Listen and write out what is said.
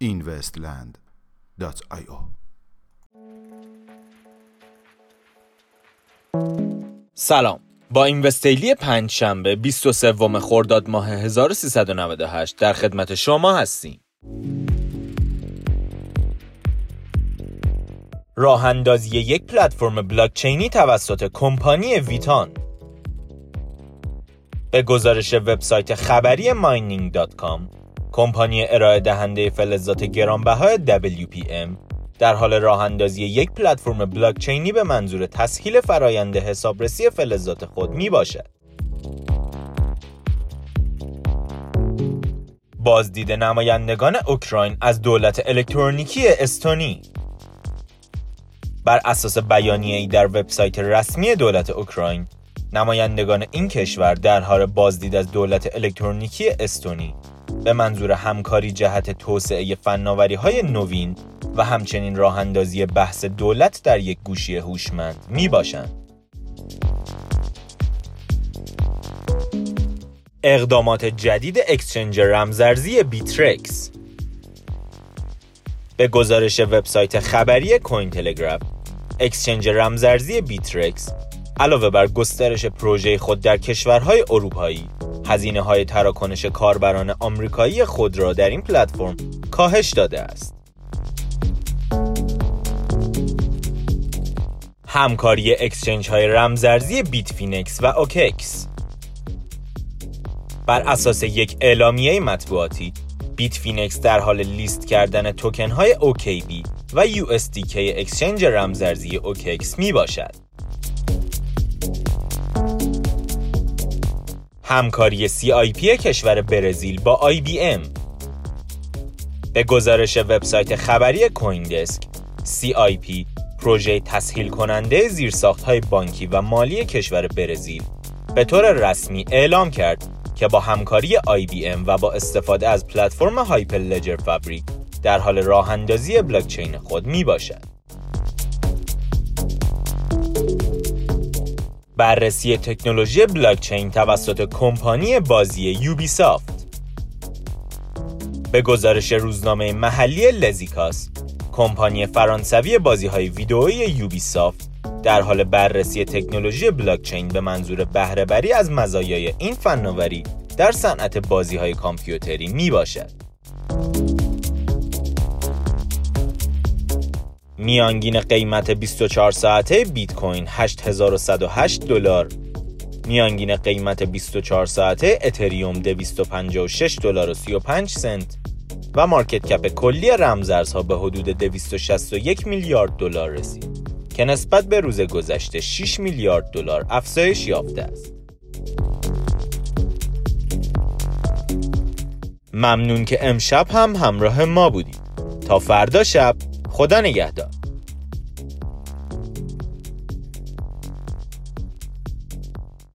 investland.io سلام. با این وستیلی پنج شنبه 23 خرداد ماه 1398 در خدمت شما هستیم. راه اندازی یک پلتفرم بلاکچینی توسط کمپانی ویتان به گزارش وبسایت خبری mining.com کمپانی ارائه دهنده فلزات گرانبهای WPM در حال راه اندازی یک پلتفرم بلاکچینی به منظور تسهیل فرایند حسابرسی فلزات خود می باشد. بازدید نمایندگان اوکراین از دولت الکترونیکی استونی بر اساس بیانیه‌ای در وبسایت رسمی دولت اوکراین نمایندگان این کشور در حال بازدید از دولت الکترونیکی استونی به منظور همکاری جهت توسعه فناوری های نوین و همچنین راه اندازی بحث دولت در یک گوشی هوشمند می باشند. اقدامات جدید exchange رمزارزی Bittrex به گزارش وبسایت خبری Cointelegraph exchange رمزارزی Bittrex علاوه بر گسترش پروژه خود در کشورهای اروپایی هزینه های تراکنش کاربران آمریکایی خود را در این پلتفرم کاهش داده است. همکاری exchange های رمزارزی Bitfinex و OKEx بر اساس یک اعلامیه مطبوعاتی Bitfinex در حال لیست کردن توکن های OKB و USDK exchange رمزارزی OKEx می باشد. همکاری CIP کشور برزیل با IBM به گزارش وبسایت خبری کویندسک CIP پروژه تسهیل کننده زیرساخت های بانکی و مالی کشور برزیل به طور رسمی اعلام کرد که با همکاری IBM و با استفاده از پلتفرم هایپر لجر فابریک در حال راه اندازی بلاکچین خود می باشد. بررسی تکنولوژی بلاکچین توسط کمپانی بازی یوبیسافت به گزارش روزنامه محلی لزیکاس کمپانی فرانسوی بازی های ویدئویی یوبیسافت در حال بررسی تکنولوژی بلاکچین به منظور بهره بری از مزایای این فناوری در صنعت بازی های کامپیوتری می باشد. میانگین قیمت 24 ساعته بیت کوین 8108 دلار. میانگین قیمت 24 ساعته اتریوم 256 دلار و 35 سنت. و مارکت کپ کلی رمزارزها به حدود 261 میلیارد دلار رسید. که نسبت به روز گذشته 6 میلیارد دلار افزایش یافته است. ممنون که امشب هم همراه ما بودید. تا فردا شب خدا نگهدار